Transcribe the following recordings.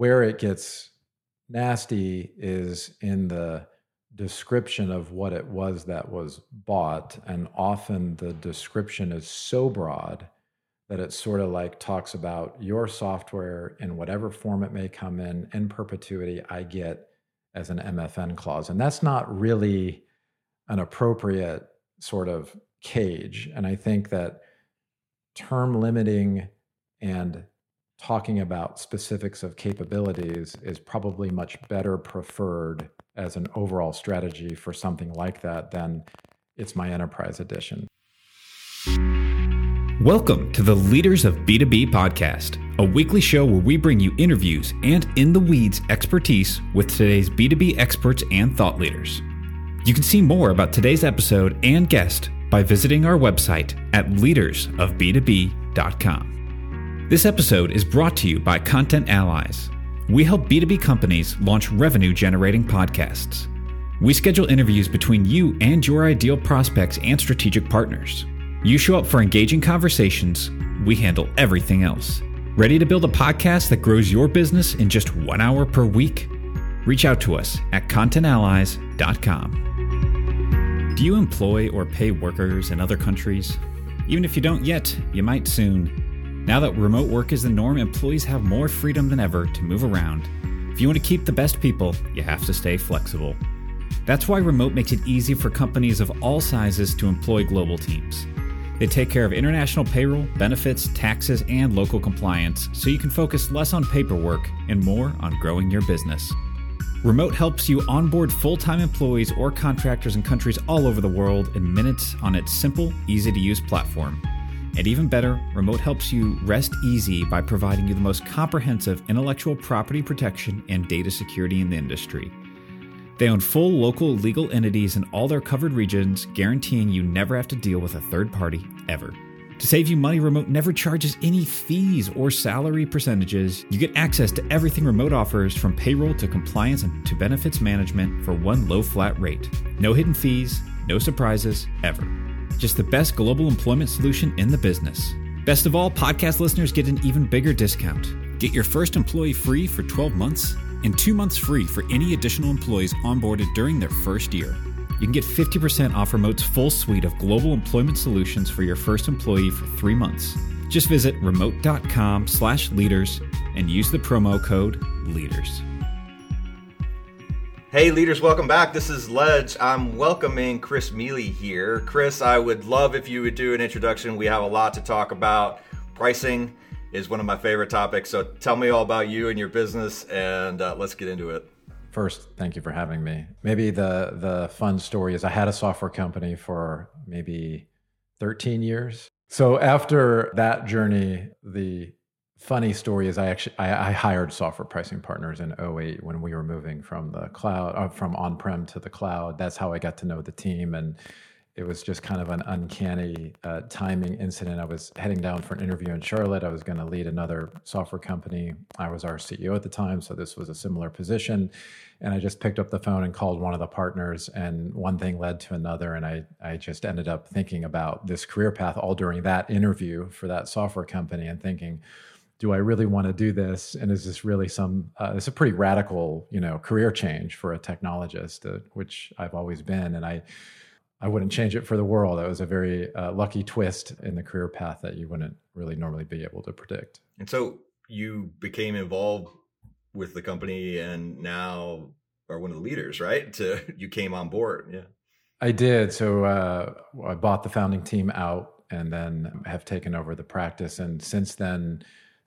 where it gets nasty is in the description of what it was that was bought. And often the description is so broad that it sort of like talks about your software in whatever form it may come in in perpetuity i get as an mfn clause and that's not really an appropriate sort of cage and i think that term limiting and talking about specifics of capabilities is probably much better preferred as an overall strategy for something like that than it's my enterprise edition Welcome to the Leaders of B2B podcast, a weekly show where we bring you interviews and in the weeds expertise with today's B2B experts and thought leaders. You can see more about today's episode and guest by visiting our website at leadersofb2b.com. This episode is brought to you by Content Allies. We help B2B companies launch revenue generating podcasts. We schedule interviews between you and your ideal prospects and strategic partners. You show up for engaging conversations, we handle everything else. Ready to build a podcast that grows your business in just one hour per week? Reach out to us at contentallies.com. Do you employ or pay workers in other countries? Even if you don't yet, you might soon. Now that remote work is the norm, employees have more freedom than ever to move around. If you want to keep the best people, you have to stay flexible. That's why Remote makes it easy for companies of all sizes to employ global teams. They take care of international payroll, benefits, taxes, and local compliance so you can focus less on paperwork and more on growing your business. Remote helps you onboard full time employees or contractors in countries all over the world in minutes on its simple, easy to use platform. And even better, Remote helps you rest easy by providing you the most comprehensive intellectual property protection and data security in the industry. They own full local legal entities in all their covered regions, guaranteeing you never have to deal with a third party ever. To save you money, Remote never charges any fees or salary percentages. You get access to everything Remote offers from payroll to compliance and to benefits management for one low flat rate. No hidden fees, no surprises, ever. Just the best global employment solution in the business. Best of all, podcast listeners get an even bigger discount. Get your first employee free for 12 months and two months free for any additional employees onboarded during their first year. You can get 50% off Remote's full suite of global employment solutions for your first employee for three months. Just visit remote.com slash leaders and use the promo code LEADERS. Hey, leaders, welcome back. This is Ledge. I'm welcoming Chris Mealy here. Chris, I would love if you would do an introduction. We have a lot to talk about pricing is one of my favorite topics. So tell me all about you and your business, and uh, let's get into it. First, thank you for having me. Maybe the the fun story is I had a software company for maybe 13 years. So after that journey, the funny story is I actually I, I hired software pricing partners in 08 when we were moving from the cloud uh, from on-prem to the cloud. That's how I got to know the team and it was just kind of an uncanny uh, timing incident. I was heading down for an interview in Charlotte. I was going to lead another software company. I was our CEO at the time, so this was a similar position. And I just picked up the phone and called one of the partners, and one thing led to another. And I, I just ended up thinking about this career path all during that interview for that software company and thinking, do I really want to do this? And is this really some? Uh, it's a pretty radical, you know, career change for a technologist, uh, which I've always been. And I, I wouldn't change it for the world. That was a very uh, lucky twist in the career path that you wouldn't really normally be able to predict. And so you became involved with the company and now are one of the leaders, right? To you came on board. Yeah. I did. So uh, I bought the founding team out and then have taken over the practice. And since then,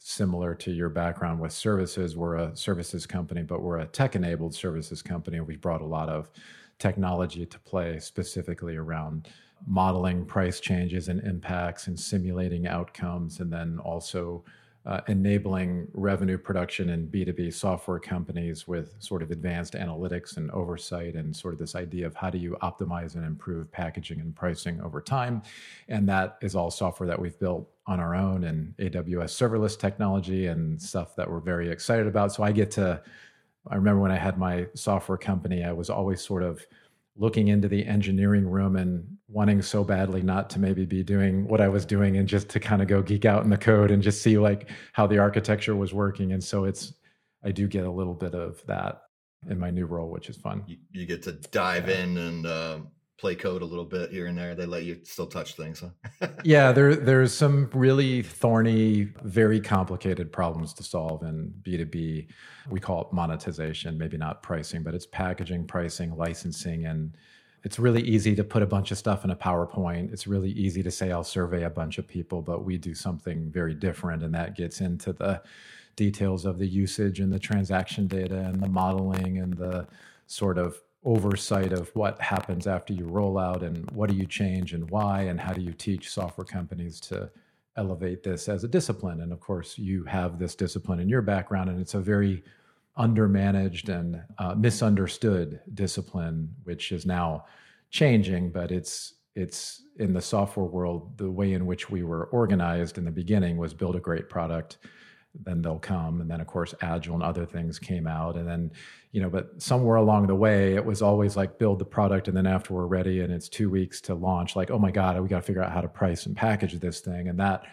similar to your background with services, we're a services company, but we're a tech enabled services company. We brought a lot of technology to play specifically around modeling price changes and impacts and simulating outcomes, and then also uh, enabling revenue production in B2B software companies with sort of advanced analytics and oversight, and sort of this idea of how do you optimize and improve packaging and pricing over time. And that is all software that we've built on our own and AWS serverless technology and stuff that we're very excited about. So I get to I remember when I had my software company, I was always sort of looking into the engineering room and wanting so badly not to maybe be doing what I was doing and just to kind of go geek out in the code and just see like how the architecture was working. And so it's I do get a little bit of that in my new role, which is fun. You, you get to dive yeah. in and uh, play code a little bit here and there. They let you still touch things. Huh? yeah, there there's some really thorny, very complicated problems to solve in B2B. We call it monetization, maybe not pricing, but it's packaging, pricing, licensing, and it's really easy to put a bunch of stuff in a PowerPoint. It's really easy to say I'll survey a bunch of people, but we do something very different, and that gets into the details of the usage and the transaction data and the modeling and the sort of oversight of what happens after you roll out and what do you change and why and how do you teach software companies to elevate this as a discipline? And of course you have this discipline in your background and it's a very undermanaged and uh, misunderstood discipline which is now changing but it's it's in the software world the way in which we were organized in the beginning was build a great product then they'll come. And then of course agile and other things came out. And then you know but somewhere along the way it was always like build the product and then after we're ready and it's two weeks to launch like oh my god we got to figure out how to price and package this thing. And that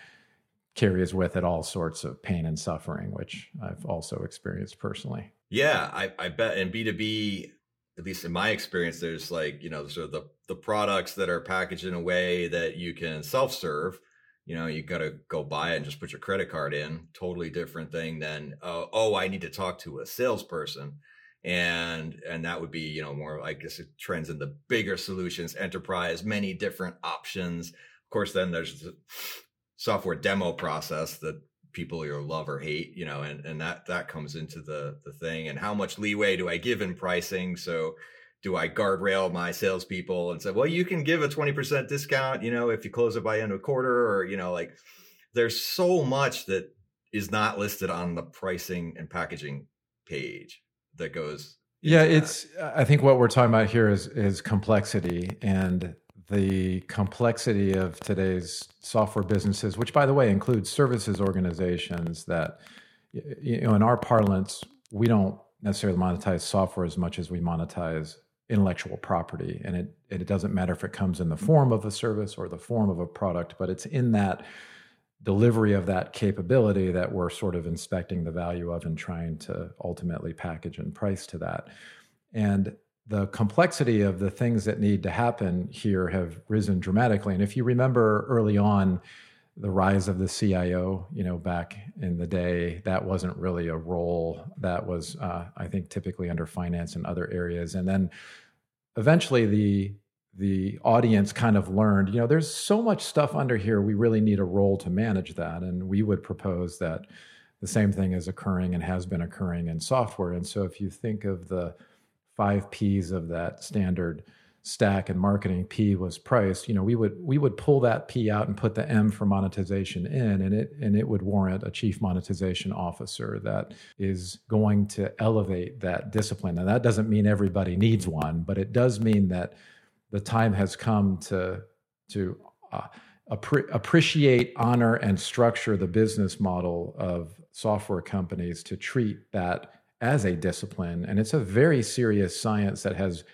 carries with it all sorts of pain and suffering which i've also experienced personally. Yeah i, I bet in b2b at least in my experience there's like you know sort of the, the products that are packaged in a way that you can self-serve you know you got to go buy it and just put your credit card in totally different thing than uh, oh i need to talk to a salesperson. And and that would be you know more i guess it trends in the bigger solutions enterprise many different options. Of course then there's the software demo process that people either love or hate you know and and that that comes into the the thing. And how much leeway do i give in pricing? So do I guardrail my salespeople and say, well, you can give a 20% discount, you know, if you close it by end of quarter or, you know, like there's so much that is not listed on the pricing and packaging page that goes. Yeah, it's, I think what we're talking about here is, is complexity and the complexity of today's software businesses, which by the way includes services organizations that, you know, in our parlance, we don't necessarily monetize software as much as we monetize intellectual property and it it doesn't matter if it comes in the form of a service or the form of a product but it's in that delivery of that capability that we're sort of inspecting the value of and trying to ultimately package and price to that. And the complexity of the things that need to happen here have risen dramatically. And if you remember early on the rise of the CIO, you know, back in the day, that wasn't really a role that was, uh, I think, typically under finance and other areas. And then eventually the the audience kind of learned, you know, there's so much stuff under here. We really need a role to manage that. And we would propose that the same thing is occurring and has been occurring in software. And so if you think of the five P's of that standard stack and marketing P was priced you know, we would we would pull that P out and put the M for monetization in, and it and it would warrant a chief monetization officer that is going to elevate that discipline. And that doesn't mean everybody needs one, but it does mean that the time has come to to uh, appre- appreciate, honor, and structure the business model of software companies to treat that as a discipline. And it's a very serious science that has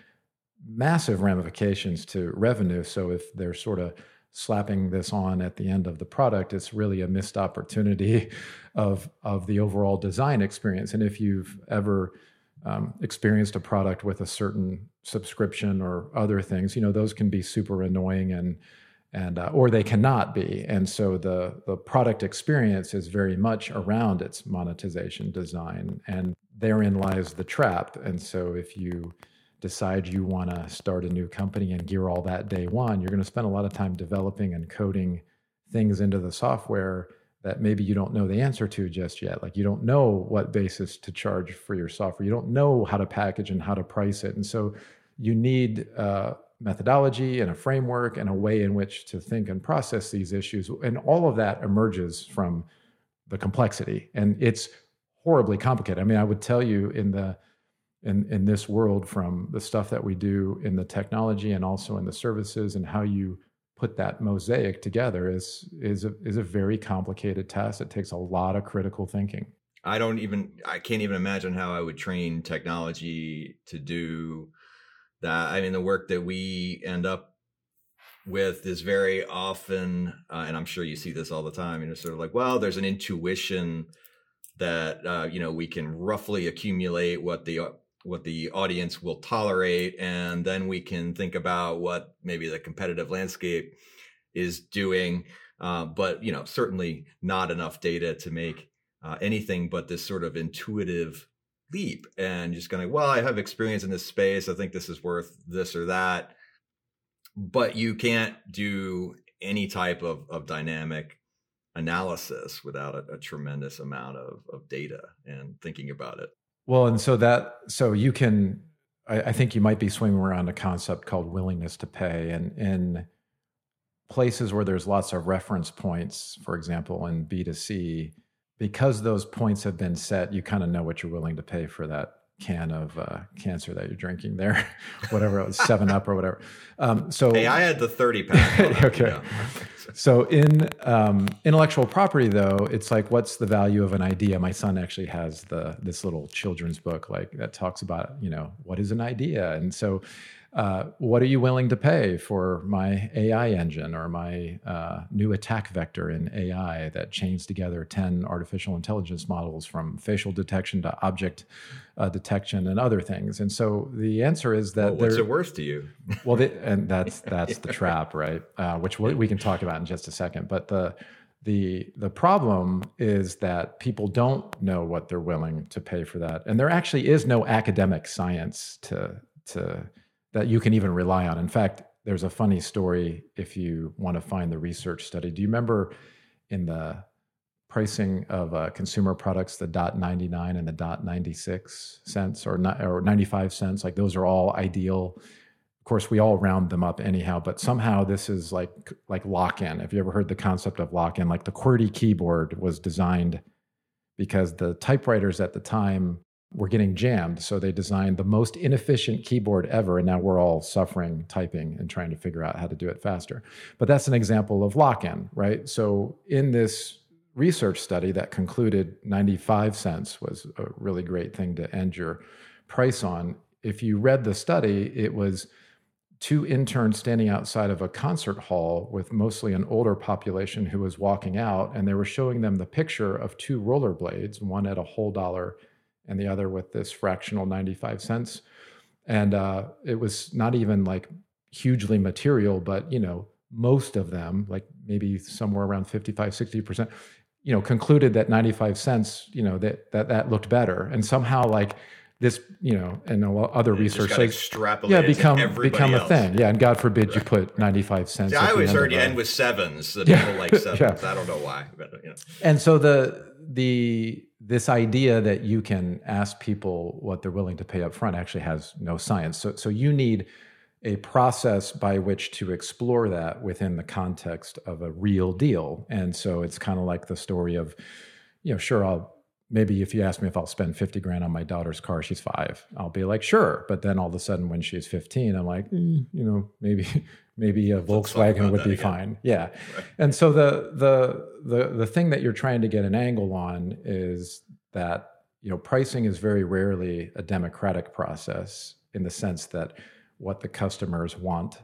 massive ramifications to revenue. So if they're sort of slapping this on at the end of the product, it's really a missed opportunity of of the overall design experience. And if you've ever um, experienced a product with a certain subscription or other things, you know those can be super annoying and and uh, or they cannot be. And so the the product experience is very much around its monetization design, and therein lies the trap. And so if you decide you want to start a new company and gear all that day one, you're going to spend a lot of time developing and coding things into the software that maybe you don't know the answer to just yet. Like you don't know what basis to charge for your software. You don't know how to package and how to price it. And so you need methodology and a framework and a way in which to think and process these issues. And all of that emerges from the complexity. And it's horribly complicated. I mean, I would tell you in the in, in this world from the stuff that we do in the technology and also in the services and how you put that mosaic together is is a, is a very complicated task. It takes a lot of critical thinking. I don't even I can't even imagine how I would train technology to do that. I mean, the work that we end up with is very often, uh, and I'm sure you see this all the time. You know, sort of like, well, there's an intuition that uh, you know we can roughly accumulate what the what the audience will tolerate, and then we can think about what maybe the competitive landscape is doing. Uh, but you know, certainly not enough data to make uh, anything but this sort of intuitive leap and just going, well, I have experience in this space. I think this is worth this or that. But you can't do any type of, of dynamic analysis without a, a tremendous amount of, of data and thinking about it. Well, and so that so you can, I, I, think you might be swinging around a concept called willingness to pay, and in places where there's lots of reference points, for example, in B two C, because those points have been set, you kind of know what you're willing to pay for that can of uh, cancer that you're drinking there, whatever it was, Seven Up or whatever. Um, so hey, I had the thirty pack. okay. So in um, intellectual property, though, it's like, what's the value of an idea? My son actually has the this little children's book like that talks about, you know, what is an idea, and so uh, what are you willing to pay for my AI engine or my uh, new attack vector in AI that chains together 10 artificial intelligence models from facial detection to object uh, detection and other things? And so the answer is that well, what's it worth to you? well, they, and that's that's the trap, right? Uh, which we, we can talk about in just a second. But the the the problem is that people don't know what they're willing to pay for that, and there actually is no academic science to to that you can even rely on. In fact, there's a funny story if you want to find the research study. Do you remember in the pricing of uh, consumer products, the dot 99 and the dot 96 cents or, not, or 95 cents? Like those are all ideal. Of course, we all round them up anyhow, but somehow this is like like lock-in. Have you ever heard the concept of lock-in? Like the QWERTY keyboard was designed because the typewriters at the time were getting jammed. So they designed the most inefficient keyboard ever. And now we're all suffering typing and trying to figure out how to do it faster. But that's an example of lock in, right? So in this research study that concluded 95 cents was a really great thing to end your price on. If you read the study, it was two interns standing outside of a concert hall with mostly an older population who was walking out, and they were showing them the picture of two rollerblades, one at a whole dollar and the other with this fractional 95 cents. And uh, it was not even like hugely material, but you know, most of them, like maybe somewhere around 55, 60%, you know, concluded that 95 cents, you know, that that that looked better. And somehow like this, you know, and other research, like, yeah, become become a thing, yeah. And God forbid you put ninety five cents. I always heard you end with sevens. The yeah. people like sevens. yeah. I don't know why, but you know. And so the the this idea that you can ask people what they're willing to pay up front actually has no science. So, so you need a process by which to explore that within the context of a real deal. And so it's kind of like the story of, you know, sure, I'll maybe if you ask me if I'll spend 50 grand on my daughter's car, she's five, I'll be like, sure. But then all of a sudden when she's 15, I'm like, mm, you know, maybe, maybe a Volkswagen would be again. fine. Yeah. Right. And so the, the, the, the thing that you're trying to get an angle on is that, you know, pricing is very rarely a democratic process in the sense that what the customers want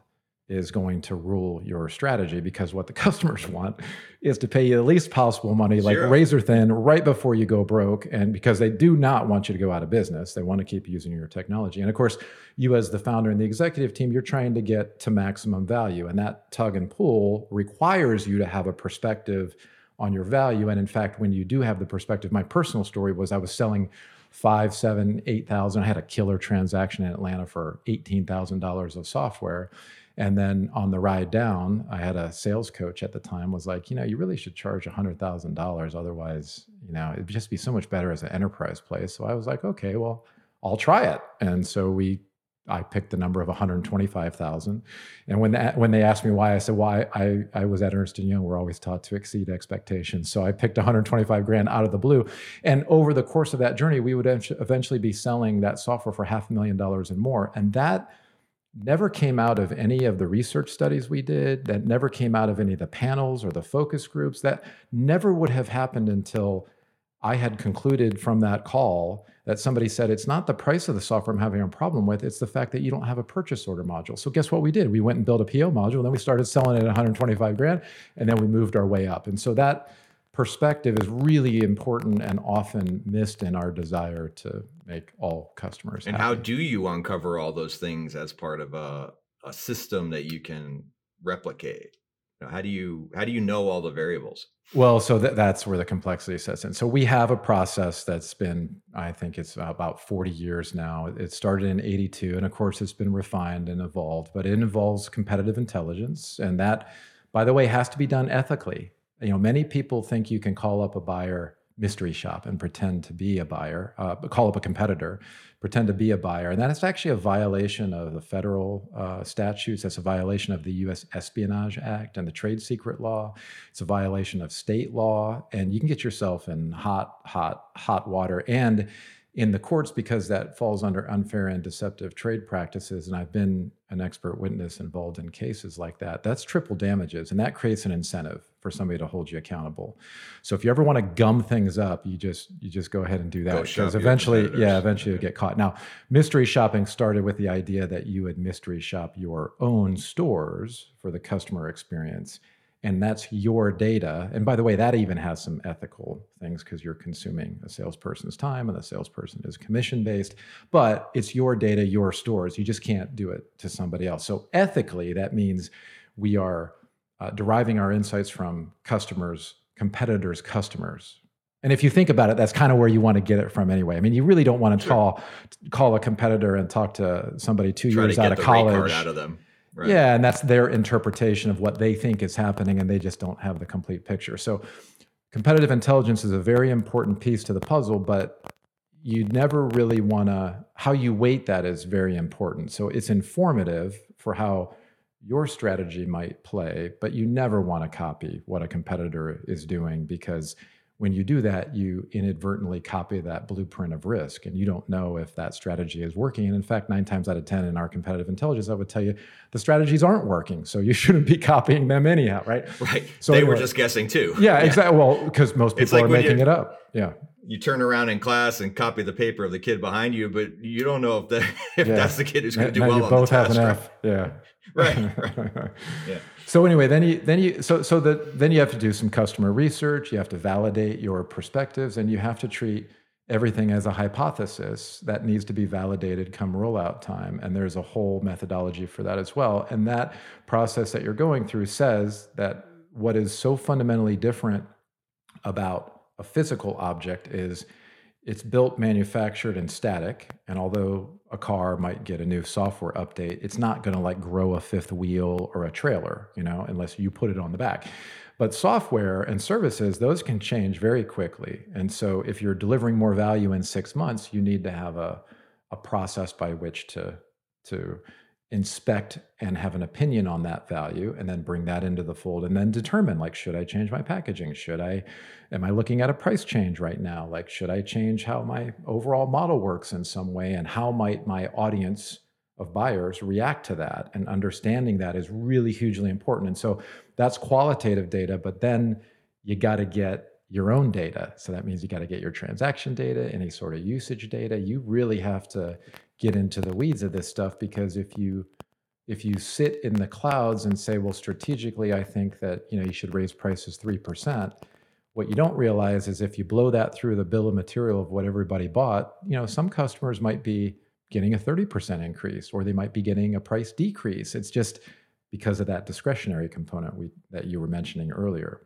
is going to rule your strategy because what the customers want is to pay you the least possible money, like Zero. razor thin, right before you go broke. And because they do not want you to go out of business, they want to keep using your technology. And of course, you as the founder and the executive team, you're trying to get to maximum value. And that tug and pull requires you to have a perspective on your value. And in fact, when you do have the perspective, my personal story was I was selling five, seven, eight thousand. I had a killer transaction in Atlanta for eighteen thousand dollars of software and then on the ride down, I had a sales coach at the time was like, you know, you really should charge $100,000. Otherwise, you know, it'd just be so much better as an enterprise place. So I was like, okay, well, I'll try it. And so we, I picked the number of 125,000. And when that, when they asked me why, I said, why well, I, I was at Ernst & Young. We're always taught to exceed expectations. So I picked 125 grand out of the blue. And over the course of that journey, we would eventually be selling that software for half a million dollars and more. And that, never came out of any of the research studies we did, that never came out of any of the panels or the focus groups, that never would have happened until I had concluded from that call that somebody said, it's not the price of the software I'm having a problem with, it's the fact that you don't have a purchase order module. So guess what we did? We went and built a PO module, then we started selling it at 125 grand, and then we moved our way up. And so that perspective is really important and often missed in our desire to make all customers. And happy. how do you uncover all those things as part of a, a system that you can replicate? You know, how do you how do you know all the variables? Well, so that, that's where the complexity sets in. So we have a process that's been, I think it's about 40 years now. It started in 82, and of course, it's been refined and evolved, but it involves competitive intelligence. And that, by the way, has to be done ethically. You know, many people think you can call up a buyer mystery shop and pretend to be a buyer, uh, call up a competitor, pretend to be a buyer. And that is actually a violation of the federal uh, statutes. That's a violation of the U.S. Espionage Act and the Trade Secret Law. It's a violation of state law. And you can get yourself in hot, hot, hot water. And in the courts because that falls under unfair and deceptive trade practices. And I've been an expert witness involved in cases like that. That's triple damages, and that creates an incentive for somebody to hold you accountable. So if you ever want to gum things up, you just you just go ahead and do that because eventually, yeah, eventually you'll get caught. Now, mystery shopping started with the idea that you would mystery shop your own stores for the customer experience and that's your data. And by the way, that even has some ethical things because you're consuming a salesperson's time and the salesperson is commission based, but it's your data, your stores. You just can't do it to somebody else. So ethically, that means we are uh, deriving our insights from customers, competitors' customers. And if you think about it, that's kind of where you want to get it from anyway. I mean, you really don't want to sure. call call a competitor and talk to somebody two Try years out of college. out of them Right. Yeah, and that's their interpretation of what they think is happening, and they just don't have the complete picture. So, competitive intelligence is a very important piece to the puzzle, but you never really want to, how you weight that is very important. So, it's informative for how your strategy might play, but you never want to copy what a competitor is doing because when you do that, you inadvertently copy that blueprint of risk, and you don't know if that strategy is working. And in fact, nine times out of 10 in our competitive intelligence, I would tell you the strategies aren't working. So you shouldn't be copying them anyhow, right? Right. So they anyway, were just guessing too. Yeah, yeah. exactly. Well, because most people like are making it up. Yeah. You turn around in class and copy the paper of the kid behind you, but you don't know if that if yeah. that's the kid who's going to do well. You both have test, an F. Yeah. Right. right. yeah. So anyway, then you then you so so that then you have to do some customer research. You have to validate your perspectives, and you have to treat everything as a hypothesis that needs to be validated come rollout time. And there's a whole methodology for that as well. And that process that you're going through says that what is so fundamentally different about a physical object is it's built, manufactured, and static. And although a car might get a new software update, it's not going to like grow a fifth wheel or a trailer, you know, unless you put it on the back. But software and services, those can change very quickly. And so if you're delivering more value in six months, you need to have a, a process by which to, to inspect and have an opinion on that value and then bring that into the fold and then determine like should i change my packaging? Should i am i looking at a price change right now? Like should i change how my overall model works in some way? And how might my audience of buyers react to that? And understanding that is really hugely important. And so that's qualitative data but then you got to get your own data. So that means you got to get your transaction data any sort of usage data. You really have to get into the weeds of this stuff because if you if you sit in the clouds and say well strategically i think that you know you should raise prices 3% what you don't realize is if you blow that through the bill of material of what everybody bought you know some customers might be getting a 30% increase or they might be getting a price decrease. It's just because of that discretionary component we, that you were mentioning earlier.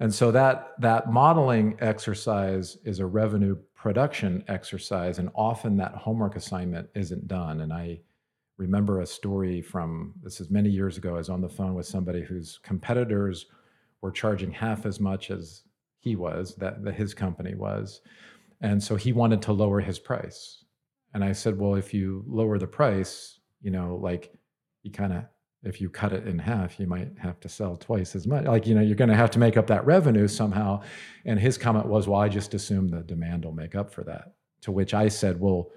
And so that that modeling exercise is a revenue production exercise, and often that homework assignment isn't done. And I remember a story from this is many years ago. I was on the phone with somebody whose competitors were charging half as much as he was, that, that his company was. And so he wanted to lower his price. And I said, Well, if you lower the price, you know, like you kind of if you cut it in half, you might have to sell twice as much. Like, you know, you're going to have to make up that revenue somehow. And his comment was, well, I just assume the demand will make up for that. To which I said, well,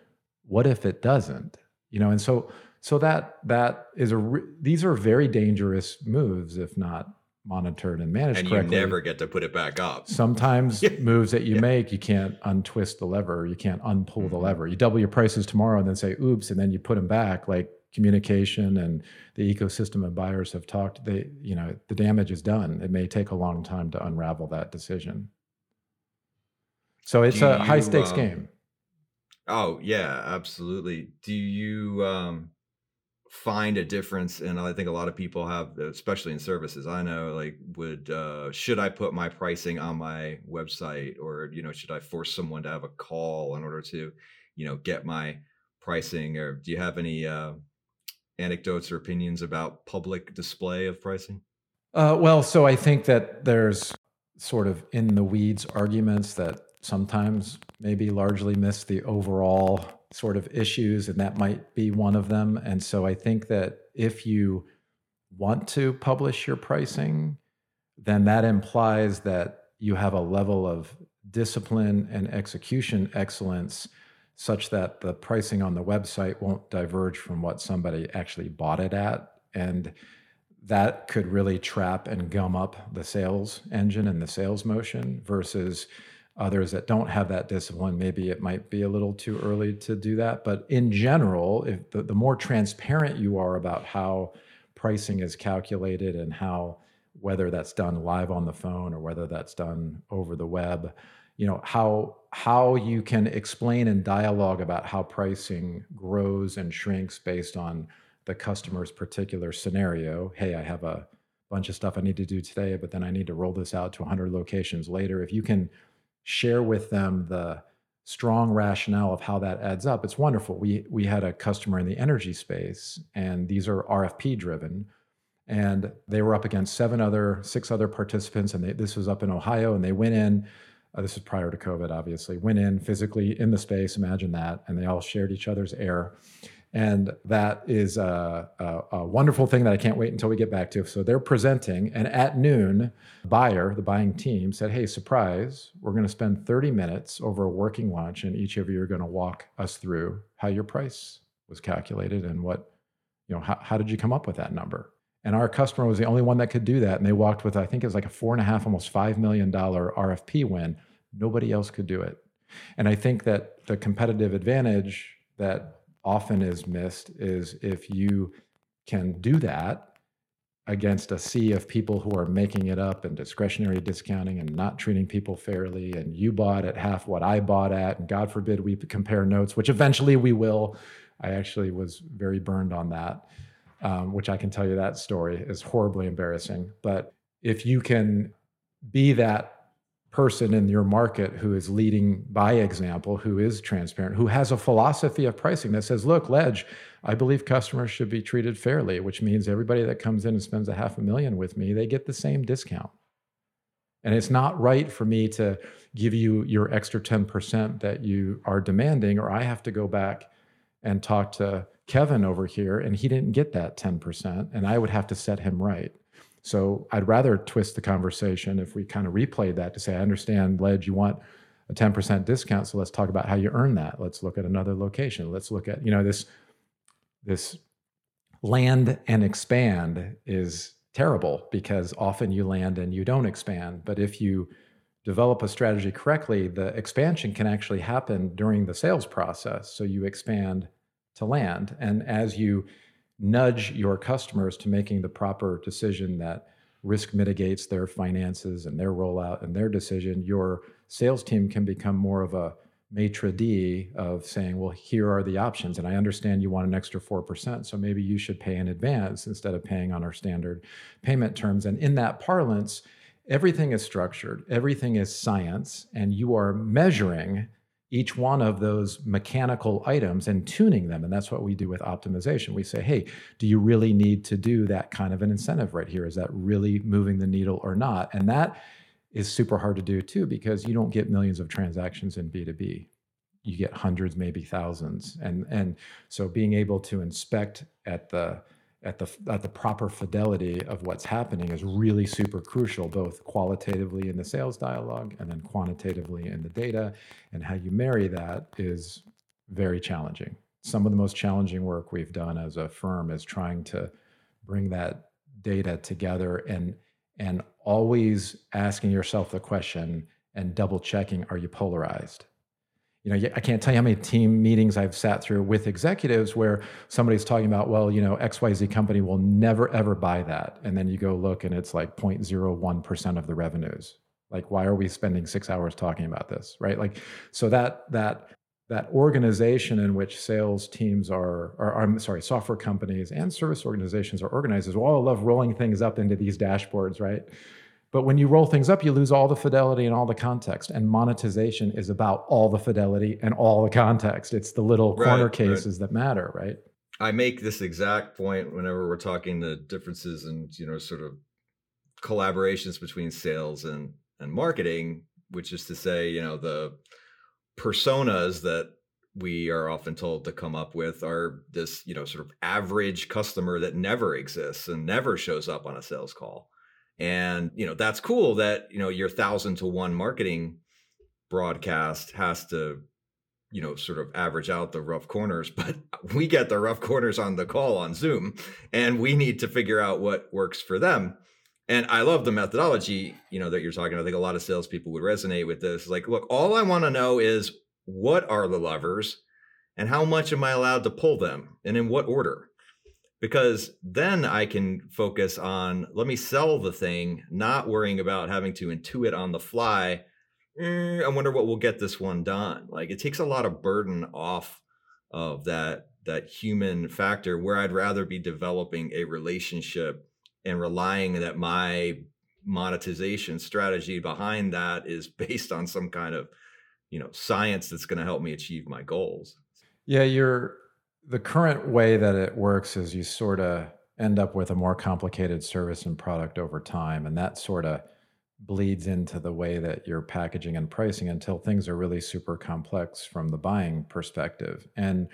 what if it doesn't? You know, and so, so that, that is a, re- these are very dangerous moves if not monitored and managed and correctly. you never get to put it back up. Sometimes moves that you yeah. make, you can't untwist the lever, you can't unpull mm-hmm. the lever. You double your prices tomorrow and then say, oops, and then you put them back. Like communication and the ecosystem of buyers have talked, they, you know, the damage is done. It may take a long time to unravel that decision. So it's Do a high stakes um, game. Oh yeah, absolutely. Do you um, find a difference? And I think a lot of people have, especially in services. I know, like, would uh, should I put my pricing on my website, or you know, should I force someone to have a call in order to, you know, get my pricing? Or do you have any uh, anecdotes or opinions about public display of pricing? Uh, well, so I think that there's sort of in the weeds arguments that sometimes maybe largely miss the overall sort of issues, and that might be one of them. And so I think that if you want to publish your pricing, then that implies that you have a level of discipline and execution excellence such that the pricing on the website won't diverge from what somebody actually bought it at. And that could really trap and gum up the sales engine and the sales motion versus others that don't have that discipline maybe it might be a little too early to do that but in general if the, the more transparent you are about how pricing is calculated and how whether that's done live on the phone or whether that's done over the web you know how how you can explain and dialogue about how pricing grows and shrinks based on the customer's particular scenario. Hey i have a bunch of stuff i need to do today but then i need to roll this out to 100 locations later. If you can share with them the strong rationale of how that adds up it's wonderful. We we had a customer in the energy space and these are rfp driven and they were up against seven other six other participants and they, this was up in ohio and they went in uh, this is prior to covid obviously went in physically in the space imagine that and they all shared each other's air and that is a, a, a, wonderful thing that I can't wait until we get back to. So they're presenting, and at noon, the buyer, the buying team, said, "Hey, surprise! We're going to spend 30 minutes over a working lunch, and each of you are going to walk us through how your price was calculated and what, you know, how, how did you come up with that number?" And our customer was the only one that could do that, and they walked with, I think it was like a four and a half, almost five million dollar RFP win. Nobody else could do it, and I think that the competitive advantage that often is missed is if you can do that against a sea of people who are making it up and discretionary discounting and not treating people fairly and you bought at half what I bought at and god forbid we compare notes which eventually we will. I actually was very burned on that um, which I can tell you that story is horribly embarrassing. But if you can be that person in your market who is leading by example, who is transparent, who has a philosophy of pricing that says, look, Ledge, I believe customers should be treated fairly, which means everybody that comes in and spends a half a million with me, they get the same discount. And it's not right for me to give you your extra 10% that you are demanding, or I have to go back and talk to Kevin over here, and he didn't get that 10%, and I would have to set him right. So I'd rather twist the conversation if we kind of replay that to say, I understand, Ledge, you want a 10% discount. So let's talk about how you earn that. Let's look at another location. Let's look at, you know, this this land and expand is terrible because often you land and you don't expand. But if you develop a strategy correctly, the expansion can actually happen during the sales process. So you expand to land. And as you nudge your customers to making the proper decision that risk mitigates their finances and their rollout and their decision, your sales team can become more of a maitre d of saying, well, here are the options. And I understand you want an extra 4%. So maybe you should pay in advance instead of paying on our standard payment terms. And in that parlance, everything is structured, everything is science, and you are measuring each one of those mechanical items and tuning them. And that's what we do with optimization. We say, hey, do you really need to do that kind of an incentive right here? Is that really moving the needle or not? And that is super hard to do too, because you don't get millions of transactions in B2B. You get hundreds, maybe thousands. And, and so being able to inspect at the at the at the proper fidelity of what's happening is really super crucial both qualitatively in the sales dialogue and then quantitatively in the data. And how you marry that is very challenging. Some of the most challenging work we've done as a firm is trying to bring that data together and and always asking yourself the question and double checking are you polarized you know, I can't tell you how many team meetings I've sat through with executives where somebody's talking about, well, you know, XYZ company will never ever buy that. And then you go look and it's like 0.01% of the revenues. Like, why are we spending six hours talking about this? Right. Like, so that, that, that organization in which sales teams are, or I'm sorry, software companies and service organizations are organized is, well, I love rolling things up into these dashboards, right? But when you roll things up, you lose all the fidelity and all the context. And monetization is about all the fidelity and all the context. It's the little right, corner cases right. that matter, right? I make this exact point whenever we're talking the differences and you know sort of collaborations between sales and and marketing, which is to say, you know, the personas that we are often told to come up with are this, you know, sort of average customer that never exists and never shows up on a sales call and you know that's cool that you know your thousand to one marketing broadcast has to you know sort of average out the rough corners but we get the rough corners on the call on zoom and we need to figure out what works for them. And i love the methodology you know that you're talking. I think a lot of salespeople would resonate with this. Like look all i want to know is what are the levers and how much am i allowed to pull them and in what order because then I can focus on let me sell the thing, not worrying about having to intuit on the fly. Eh, I wonder what will get this one done. Like it takes a lot of burden off of that that human factor where I'd rather be developing a relationship and relying that my monetization strategy behind that is based on some kind of you know science that's going to help me achieve my goals. Yeah, you're the current way that it works is you sort of end up with a more complicated service and product over time and that sort of bleeds into the way that you're packaging and pricing until things are really super complex from the buying perspective. And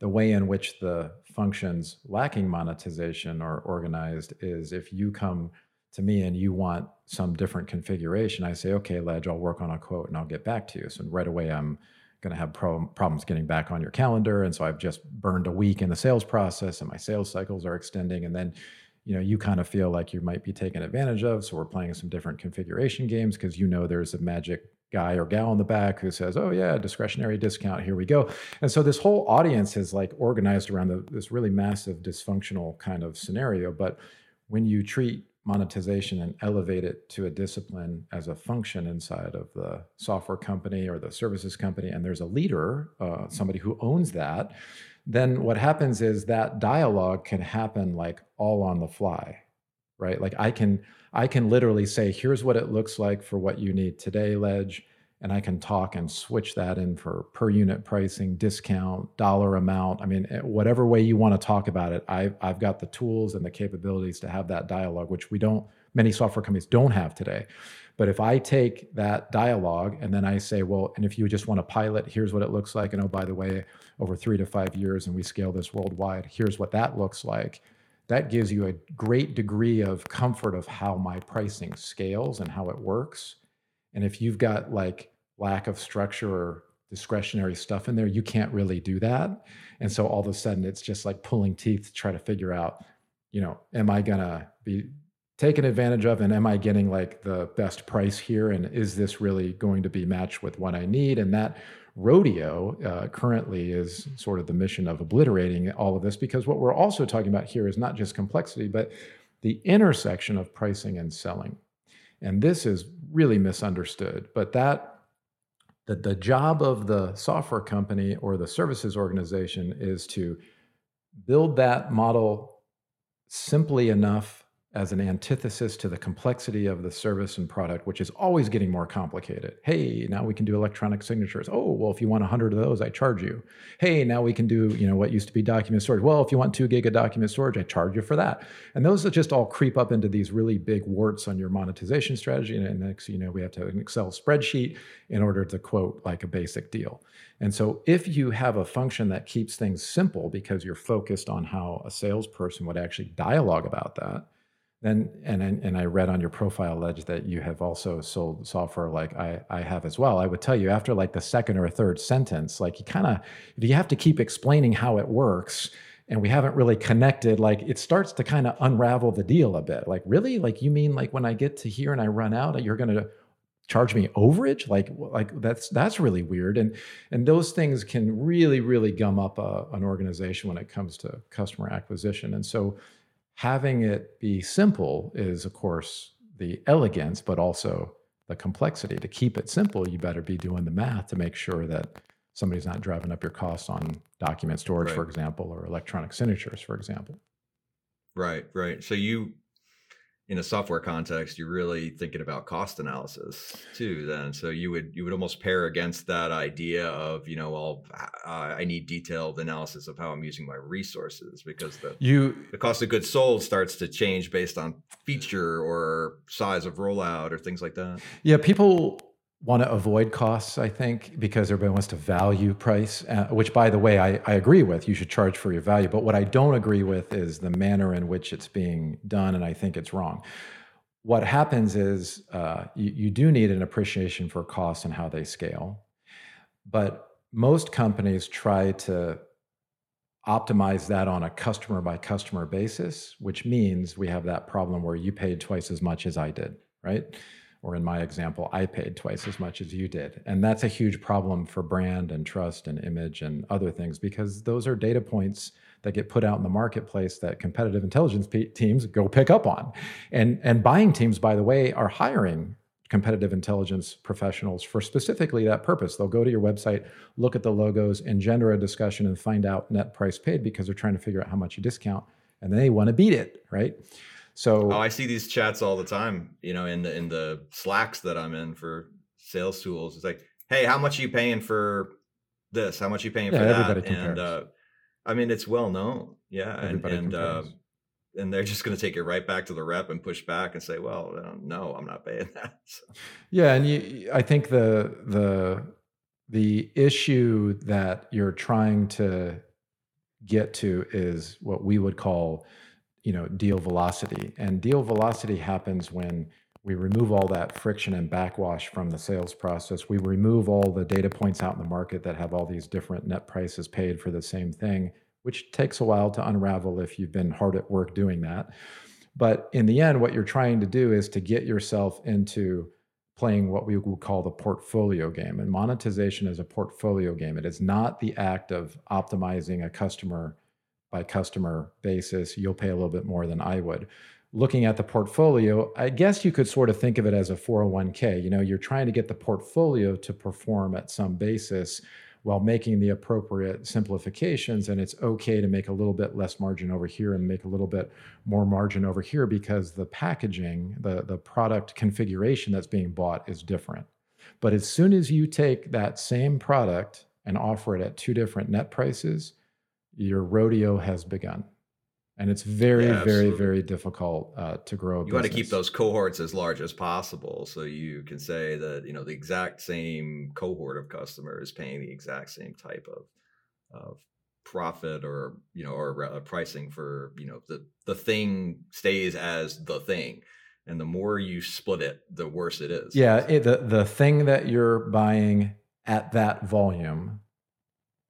the way in which the functions lacking monetization are organized is if you come to me and you want some different configuration i say okay ledge i'll work on a quote and i'll get back to you. So right away i'm going to have pro- problems getting back on your calendar and so i've just burned a week in the sales process and my sales cycles are extending and then you know you kind of feel like you might be taken advantage of so we're playing some different configuration games because you know there's a magic guy or gal in the back who says oh yeah discretionary discount here we go. And so this whole audience is like organized around the, this really massive dysfunctional kind of scenario but when you treat monetization and elevate it to a discipline as a function inside of the software company or the services company, and there's a leader, uh, somebody who owns that, then what happens is that dialogue can happen like all on the fly, right? Like I can I can literally say, here's what it looks like for what you need today, Ledge and I can talk and switch that in for per unit pricing, discount, dollar amount. I mean, eh, whatever way you want to talk about it, I've, I've got the tools and the capabilities to have that dialogue, which we don't, many software companies don't have today. But if I take that dialogue and then I say, well, and if you just want to pilot, here's what it looks like. And oh, by the way, over three to five years, and we scale this worldwide, here's what that looks like. That gives you a great degree of comfort of how my pricing scales and how it works and if you've got like lack of structure or discretionary stuff in there, you can't really do that. And so all of a sudden it's just like pulling teeth to try to figure out, you know, am I going to be taken advantage of and am I getting like the best price here? And is this really going to be matched with what I need? And that rodeo uh, currently is sort of the mission of obliterating all of this because what we're also talking about here is not just complexity, but the intersection of pricing and selling. And this is really misunderstood, but that the, the job of the software company or the services organization is to build that model simply enough as an antithesis to the complexity of the service and product, which is always getting more complicated. Hey, now we can do electronic signatures. Oh, well, if you want 100 of those, I charge you. Hey, now we can do, you know, what used to be document storage. Well, if you want two gig of document storage, I charge you for that. And those just all creep up into these really big warts on your monetization strategy. And next, you know, we have to have an Excel spreadsheet in order to quote like a basic deal. And so if you have a function that keeps things simple because you're focused on how a salesperson would actually dialogue about that, then and and I read on your profile ledge that you have also sold software like I I have as well. I would tell you after like the second or third sentence, like you kind of you have to keep explaining how it works, and we haven't really connected. Like it starts to kind of unravel the deal a bit. Like really, like you mean like when I get to here and I run out, you're gonna charge me overage like like that's that's really weird and and those things can really really gum up a, an organization when it comes to customer acquisition and so having it be simple is of course the elegance but also the complexity. To keep it simple you better be doing the math to make sure that somebody's not driving up your costs on document storage right. for example or electronic signatures for example. Right right. So you in a software context you're really thinking about cost analysis too then. So you would you would almost pair against that idea of you know well uh, i need detailed analysis of how i'm using my resources because the you the cost of goods sold starts to change based on feature or size of rollout or things like that. Yeah people want to avoid costs, I think, because everybody wants to value price, uh, which, by the way, I, I agree with. You should charge for your value. But what I don't agree with is the manner in which it's being done, and I think it's wrong. What happens is uh, you, you do need an appreciation for costs and how they scale. But most companies try to optimize that on a customer by customer basis, which means we have that problem where you paid twice as much as I did, right? Or in my example, I paid twice as much as you did. And that's a huge problem for brand and trust and image and other things because those are data points that get put out in the marketplace that competitive intelligence teams go pick up on. And, and buying teams, by the way, are hiring competitive intelligence professionals for specifically that purpose. They'll go to your website, look at the logos, engender a discussion, and find out net price paid because they're trying to figure out how much you discount and they want to beat it, right? So oh, I see these chats all the time. You know, in the in the slacks that I'm in for sales tools. It's like, hey, how much are you paying for this? How much are you paying yeah, for that? Compares. And uh, I mean, it's well known. Yeah, everybody and, and uh, and they're just going to take it right back to the rep and push back and say, well, uh, no, I'm not paying that. So. Yeah, and you, I think the the the issue that you're trying to get to is what we would call you know deal velocity. And deal velocity happens when we remove all that friction and backwash from the sales process. We remove all the data points out in the market that have all these different net prices paid for the same thing which takes a while to unravel if you've been hard at work doing that. But in the end what you're trying to do is to get yourself into playing what we would call the portfolio game. And monetization is a portfolio game. It is not the act of optimizing a customer by customer basis, you'll pay a little bit more than I would. Looking at the portfolio, I guess you could sort of think of it as a 401k. You know, you're trying to get the portfolio to perform at some basis while making the appropriate simplifications. And it's okay to make a little bit less margin over here and make a little bit more margin over here because the packaging, the, the product configuration that's being bought is different. But as soon as you take that same product and offer it at two different net prices, your rodeo has begun. And it's very yeah, very very difficult uh, to grow you want to keep those cohorts as large as possible so you can say that you know the exact same cohort of customers paying the exact same type of of profit or you know or uh, pricing for you know the the thing stays as the thing. And the more you split it the worse it is yeah it, the the thing that you're buying at that volume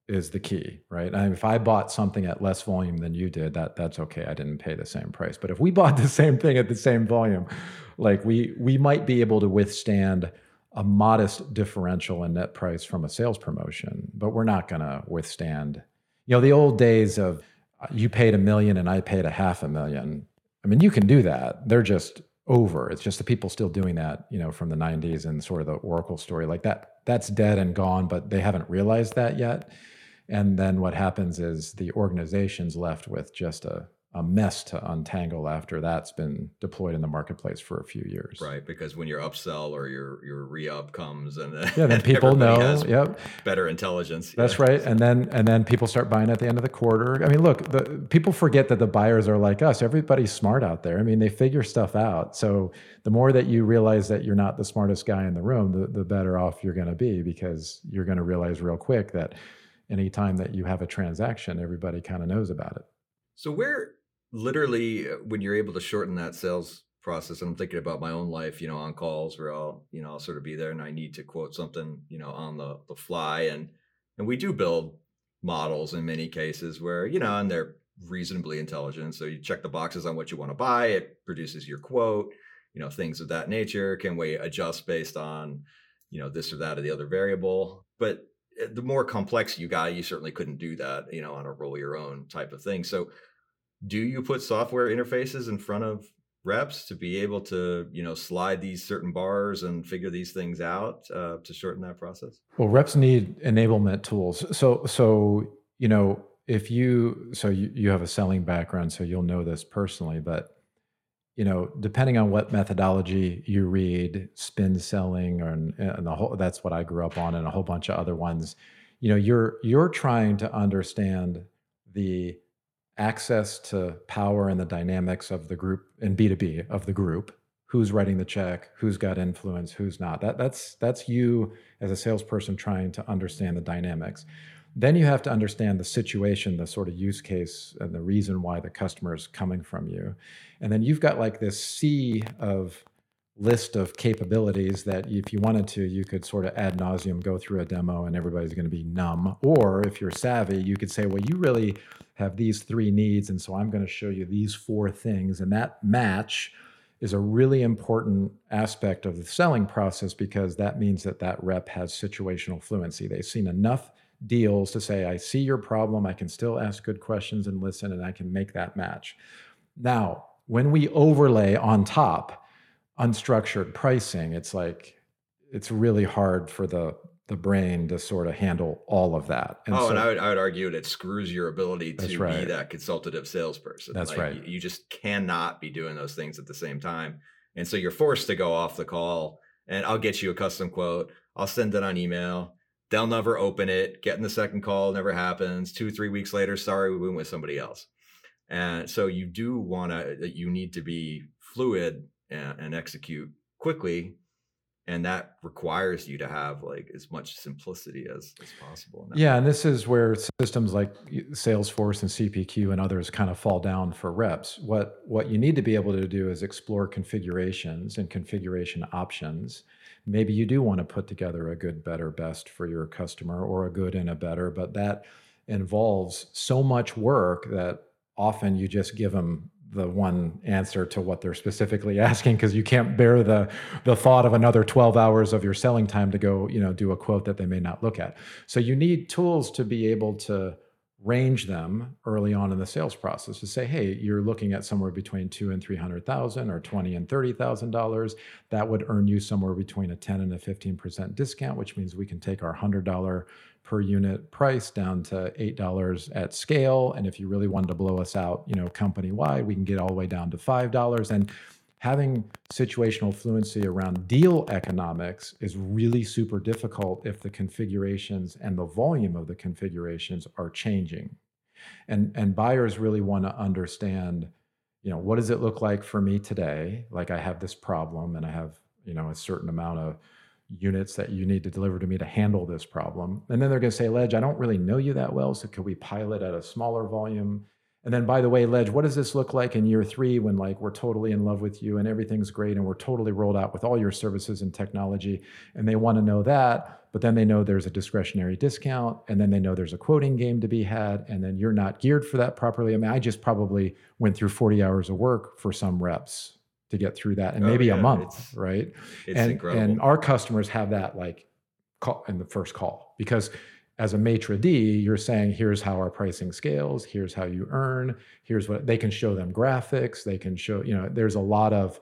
is the key, right? I mean, if I bought something at less volume than you did, that that's okay. I didn't pay the same price. But if we bought the same thing at the same volume, like we we might be able to withstand a modest differential in net price from a sales promotion, but we're not going to withstand. You know, the old days of uh, you paid a million and I paid a half a million. I mean, you can do that. They're just over. It's just the people still doing that, you know, from the 90s and sort of the Oracle story. Like that that's dead and gone, but they haven't realized that yet. And then what happens is the organization's left with just a, a mess to untangle after that's been deployed in the marketplace for a few years. Right, because when your upsell or your your re-up comes and yeah, then people know, yep, better intelligence. That's yeah. right, and then and then people start buying at the end of the quarter. I mean, look, the people forget that the buyers are like us. Everybody's smart out there. I mean, they figure stuff out. So the more that you realize that you're not the smartest guy in the room, the the better off you're going to be because you're going to realize real quick that anytime that you have a transaction, everybody kind of knows about it. So where literally uh, when you're able to shorten that sales process, I'm thinking about my own life, you know, on calls where I'll, you know, I'll sort of be there and I need to quote something, you know, on the, the fly. And and we do build models in many cases where, you know, and they're reasonably intelligent. So you check the boxes on what you want to buy, it produces your quote. you know things of that nature can we adjust based on you know this or that or the other variable but the more complex you got you certainly couldn't do that you know on a roll your own type of thing. So do you put software interfaces in front of reps to be able to you know slide these certain bars and figure these things out uh, to shorten that process? Well reps need enablement tools. So so you know if you so you, you have a selling background so you'll know this personally but you know depending on what methodology you read spin selling or and the whole that's what i grew up on and a whole bunch of other ones you know you're you're trying to understand the access to power and the dynamics of the group and B2B of the group. Who's writing the check? Who's got influence? Who's not? That, that's that's you as a salesperson trying to understand the dynamics. Then you have to understand the situation, the sort of use case, and the reason why the customer is coming from you. And then you've got like this sea of list of capabilities that if you wanted to, you could sort of ad nauseum go through a demo and everybody's going to be numb. Or if you're savvy, you could say, well, you really have these three needs. And so I'm going to show you these four things. And that match is a really important aspect of the selling process because that means that that rep has situational fluency. They've seen enough deals to say, I see your problem. I can still ask good questions and listen, and I can make that match. Now, when we overlay on top, unstructured pricing, it's like it's really hard for the the brain to sort of handle all of that. And oh, so, and I would, I would argue it screws your ability to right. be that consultative salesperson. That's like, right. You, you just cannot be doing those things at the same time. And so you're forced to go off the call and I'll get you a custom quote. I'll send it on email. They'll never open it. Getting the second call never happens. Two, three weeks later, sorry, we went with somebody else. And so you do want to, you need to be fluid and, and execute quickly and that requires you to have like as much simplicity as, as possible yeah and this is where systems like salesforce and cpq and others kind of fall down for reps what what you need to be able to do is explore configurations and configuration options maybe you do want to put together a good better best for your customer or a good and a better but that involves so much work that often you just give them the one answer to what they're specifically asking because you can't bear the the thought of another 12 hours of your selling time to go you know do a quote that they may not look at. So you need tools to be able to range them early on in the sales process to say hey you're looking at somewhere between two and three hundred thousand or 20 and 30 thousand dollars that would earn you somewhere between a 10 and a 15 percent discount which means we can take our hundred dollar per unit price down to $8 at scale. And if you really wanted to blow us out, you know, company wide, we can get all the way down to $5. And having situational fluency around deal economics is really super difficult if the configurations and the volume of the configurations are changing. And, and buyers really want to understand, you know, what does it look like for me today? Like I have this problem and I have, you know, a certain amount of units that you need to deliver to me to handle this problem. And then they're going to say, Ledge, I don't really know you that well. So could we pilot at a smaller volume? And then, by the way, Ledge, what does this look like in year three when like we're totally in love with you and everything's great and we're totally rolled out with all your services and technology? And they want to know that, but then they know there's a discretionary discount, and then they know there's a quoting game to be had, and then you're not geared for that properly. I mean, I just probably went through 40 hours of work for some reps to get through that and oh, maybe yeah, a month it's, right it's and incredible. and our customers have that like call in the first call because as a maitre d you're saying here's how our pricing scales here's how you earn here's what they can show them graphics they can show you know there's a lot of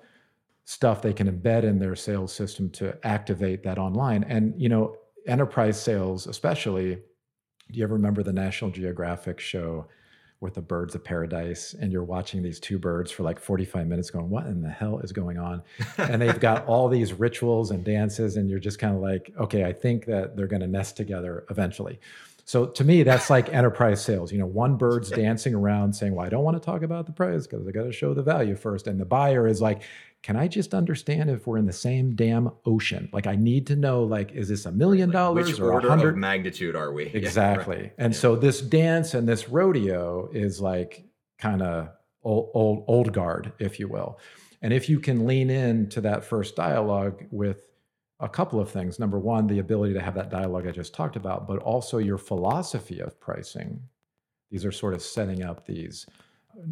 stuff they can embed in their sales system to activate that online. And you know enterprise sales especially do you ever remember the national geographic show with the birds of paradise and you're watching these two birds for like 45 minutes going what in the hell is going on? And they've got all these rituals and dances and you're just kind of like okay i think that they're going to nest together eventually so to me that's like enterprise sales you know one bird's dancing around saying well i don't want to talk about the price because i got to show the value first and the buyer is like can I just understand if we're in the same damn ocean? Like, I need to know, like, is this a million dollars or a hundred magnitude are we? Exactly. Yeah, right. And yeah. so this dance and this rodeo is like kind of old, old, old guard, if you will. And if you can lean into that first dialogue with a couple of things. Number one, the ability to have that dialogue I just talked about, but also your philosophy of pricing. These are sort of setting up these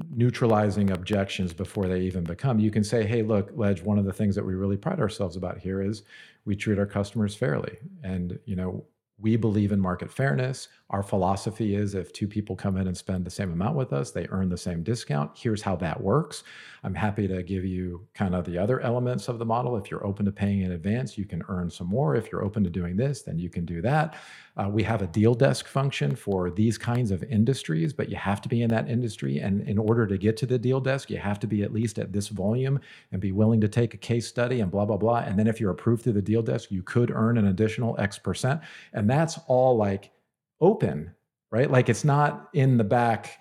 neutralizing objections before they even become. You can say, hey, look, Ledge, one of the things that we really pride ourselves about here is we treat our customers fairly. And, you know, we believe in market fairness. Our philosophy is if two people come in and spend the same amount with us, they earn the same discount. Here's how that works. I'm happy to give you kind of the other elements of the model. If you're open to paying in advance, you can earn some more. If you're open to doing this, then you can do that. Uh, we have a deal desk function for these kinds of industries, but you have to be in that industry. And in order to get to the deal desk, you have to be at least at this volume and be willing to take a case study and blah, blah, blah. And then if you're approved through the deal desk, you could earn an additional X percent. And that's all like open, right? Like it's not in the back,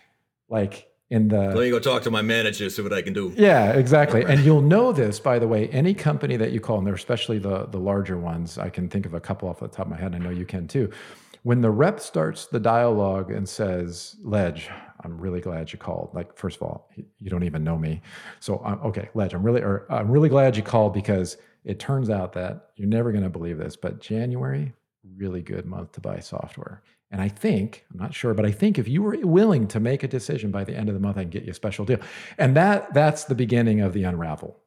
like in the let me go talk to my manager see what i can do. Yeah exactly. And you'll know this by the way any company that you call and they're especially the the larger ones i can think of a couple off the top of my head i know you can too. When the rep starts the dialogue and says ledge i'm really glad you called like first of all you don't even know me. So I'm, okay ledge i'm really or i'm really glad you called because it turns out that you're never going to believe this but january really good month to buy software and I think, I'm not sure, but I think if you were willing to make a decision by the end of the month, I can get you a special deal. And that that's the beginning of the unravel.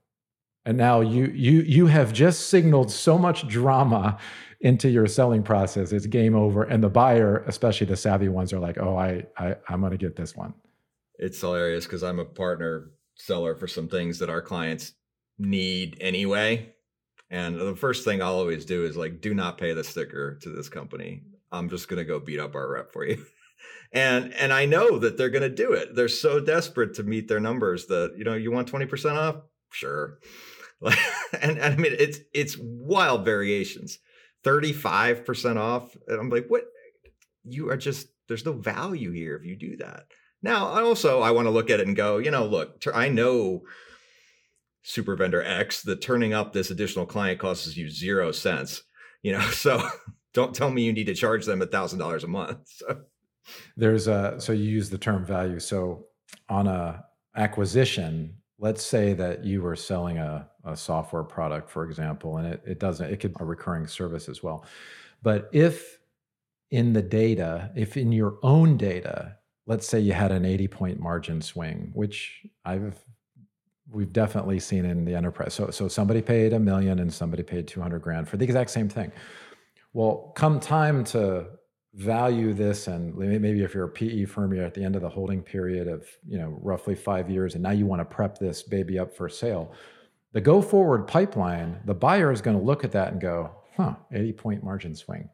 And now you you you have just signaled so much drama into your selling process. It's game over. And the buyer, especially the savvy ones, are like, oh, I, I I'm gonna get this one. It's hilarious because I'm a partner seller for some things that our clients need anyway. And the first thing I'll always do is like, do not pay the sticker to this company. I'm just going to go beat up our rep for you. and and I know that they're going to do it. They're so desperate to meet their numbers that you know you want 20% off, sure. and, and I mean it's it's wild variations. 35% off. And I'm like, what? You are just there's no value here if you do that. Now, I also I want to look at it and go, you know, look, I know super vendor X that turning up this additional client costs you zero cents. You know, so don't tell me you need to charge them a thousand dollars a month. So. There's a so you use the term value. So on a acquisition, let's say that you were selling a, a software product, for example, and it, it doesn't, it could be a recurring service as well. But if in the data, if in your own data, let's say you had an 80 point margin swing, which I've we've definitely seen in the enterprise. So so somebody paid a million and somebody paid 200 grand for the exact same thing. Well, come time to value this, and maybe if you're a PE firm, you're at the end of the holding period of you know roughly five years, and now you want to prep this baby up for sale. The go forward pipeline, the buyer is going to look at that and go, "Huh, 80 point margin swing."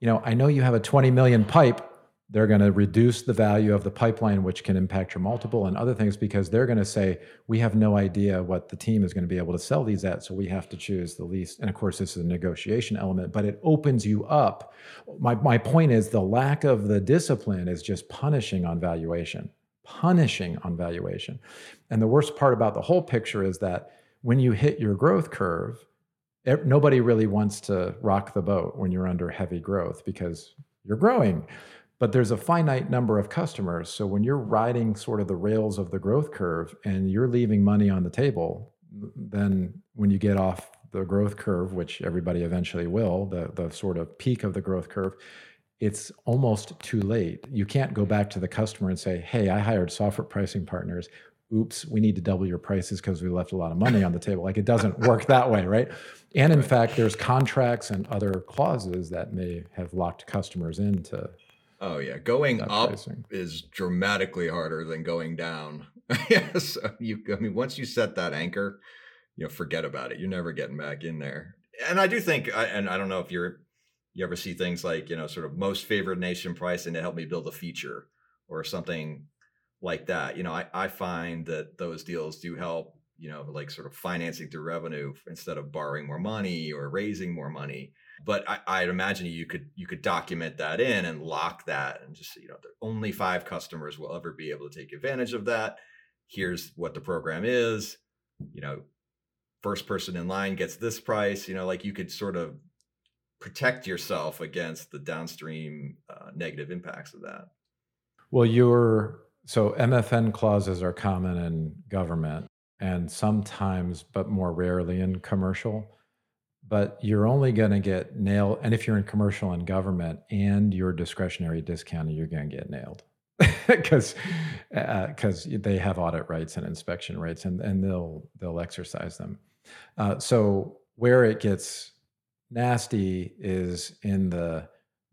You know, I know you have a 20 million pipe they're going to reduce the value of the pipeline, which can impact your multiple and other things because they're going to say, we have no idea what the team is going to be able to sell these at. So we have to choose the least. And of course, this is a negotiation element, but it opens you up. My, my point is the lack of the discipline is just punishing on valuation, punishing on valuation. And the worst part about the whole picture is that when you hit your growth curve, nobody really wants to rock the boat when you're under heavy growth because you're growing but there's a finite number of customers. So when you're riding sort of the rails of the growth curve and you're leaving money on the table, then when you get off the growth curve, which everybody eventually will, the, the sort of peak of the growth curve, it's almost too late. You can't go back to the customer and say, hey, I hired software pricing partners. Oops, we need to double your prices because we left a lot of money on the table. Like it doesn't work that way, right? And in fact, there's contracts and other clauses that may have locked customers into Oh yeah, going up pricing. is dramatically harder than going down. yes, you. I mean, once you set that anchor, you know, forget about it. You're never getting back in there. And I do think, and I don't know if you're, you ever see things like you know, sort of most favored nation pricing to help me build a feature or something like that. You know, I I find that those deals do help. You know, like sort of financing through revenue instead of borrowing more money or raising more money but I, I'd imagine you could you could document that in and lock that and just you know only five customers will ever be able to take advantage of that. Here's what the program is. You know, first person in line gets this price. You know, like you could sort of protect yourself against the downstream uh, negative impacts of that. Well, you're so MFN clauses are common in government and sometimes, but more rarely in commercial but you're only going to get nailed. And if you're in commercial and government and your discretionary discounting, you're going to get nailed. because because uh, they have audit rights and inspection rights, and and they'll they'll exercise them. Uh, so where it gets nasty is in the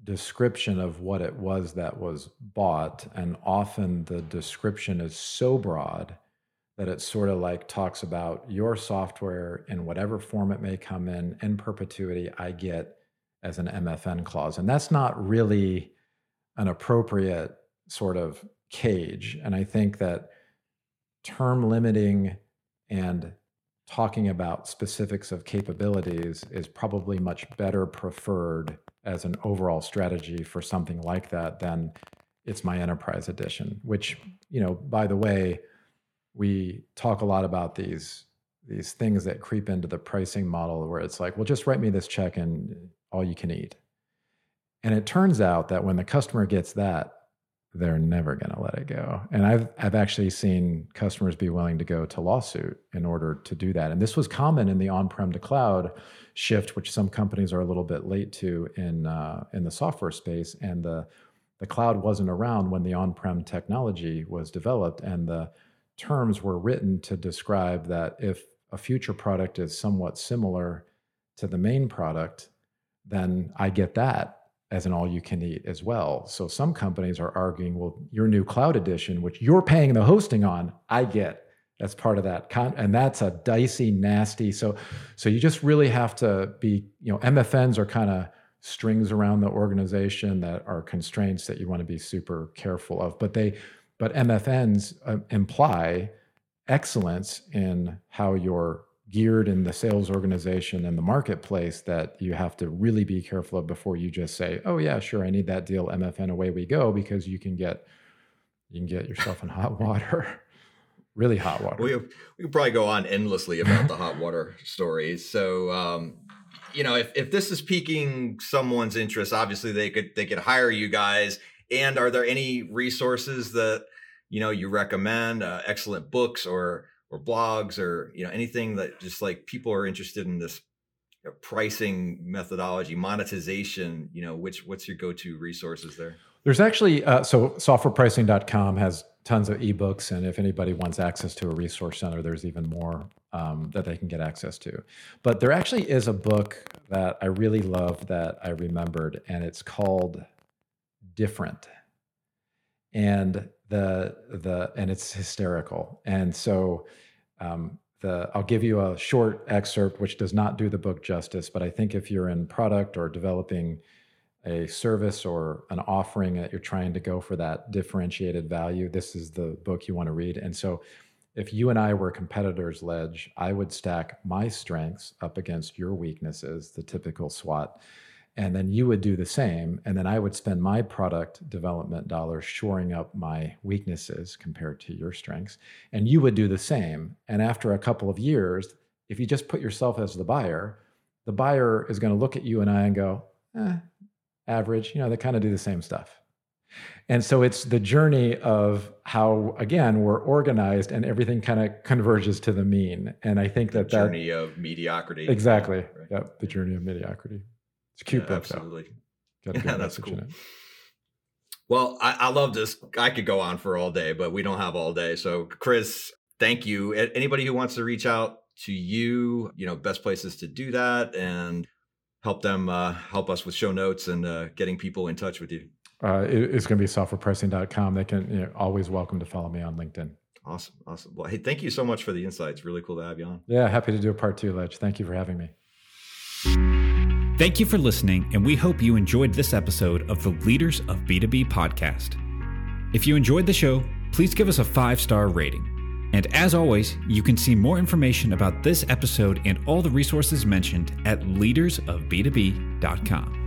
description of what it was that was bought, and often the description is so broad that it sort of like talks about your software in whatever form it may come in in perpetuity. I get as an MFN clause, and that's not really an appropriate sort of cage. And I think that term limiting and talking about specifics of capabilities is probably much better preferred as an overall strategy for something like that than it's my enterprise edition which you know by the way we talk a lot about these these things that creep into the pricing model where it's like well just write me this check and all you can eat and it turns out that when the customer gets that they're never going to let it go. And I've I've actually seen customers be willing to go to lawsuit in order to do that. And this was common in the on-prem to cloud shift, which some companies are a little bit late to in uh, in the software space. And the the cloud wasn't around when the on-prem technology was developed, and the terms were written to describe that if a future product is somewhat similar to the main product, then I get that as an all you can eat as well. So some companies are arguing, well, your new cloud edition, which you're paying the hosting on, I get. That's part of that. Con- and that's a dicey, nasty. So so you just really have to be, you know, MFNs are kind of strings around the organization that are constraints that you want to be super careful of. But they but MFNs uh, imply excellence in how you're geared in the sales organization and the marketplace that you have to really be careful of before you just say, "Oh yeah, sure, I need that deal, MFN, away we go," because you can get you can get yourself in hot water, really hot water. We we probably go on endlessly about the hot water stories. So. Um, you know, if, if this is piquing someone's interest, obviously they could they could hire you guys. And are there any resources that you know you recommend? Uh, excellent books or or blogs or you know anything that just like people are interested in this pricing methodology monetization you know which what's your go-to resources there there's actually uh, so softwarepricing.com has tons of ebooks and if anybody wants access to a resource center there's even more um, that they can get access to but there actually is a book that i really love that i remembered and it's called different and the the and it's hysterical and so um, the, I'll give you a short excerpt, which does not do the book justice, but I think if you're in product or developing a service or an offering that you're trying to go for that differentiated value, this is the book you want to read. And so, if you and I were competitors, Ledge, I would stack my strengths up against your weaknesses, the typical SWOT and then you would do the same and then i would spend my product development dollars shoring up my weaknesses compared to your strengths and you would do the same. And after a couple of years if you just put yourself as the buyer the buyer is going to look at you and i and go eh, average you know they kind of do the same stuff. And so it's the journey of how again we're organized and everything kind of converges to the mean and i think that the journey that, of mediocrity. Exactly. Right. yep the journey of mediocrity it's a cute yeah, book, absolutely. Yeah, that's cool. Well, I, I love this. I could go on for all day, but we don't have all day. So, Chris, thank you. Anybody who wants to reach out to you, you know, best places to do that and help them uh, help us with show notes and uh, getting people in touch with you. Uh, it, it's going to be softwarepricing.com. They can you know, always welcome to follow me on LinkedIn. Awesome. Awesome. Well, hey, thank you so much for the insights. Really cool to have you on. Yeah, happy to do a part two, Ledge. Thank you for having me. Thank you for listening, and we hope you enjoyed this episode of the Leaders of B2B podcast. If you enjoyed the show, please give us a five star rating. And as always, you can see more information about this episode and all the resources mentioned at leadersofb2b.com.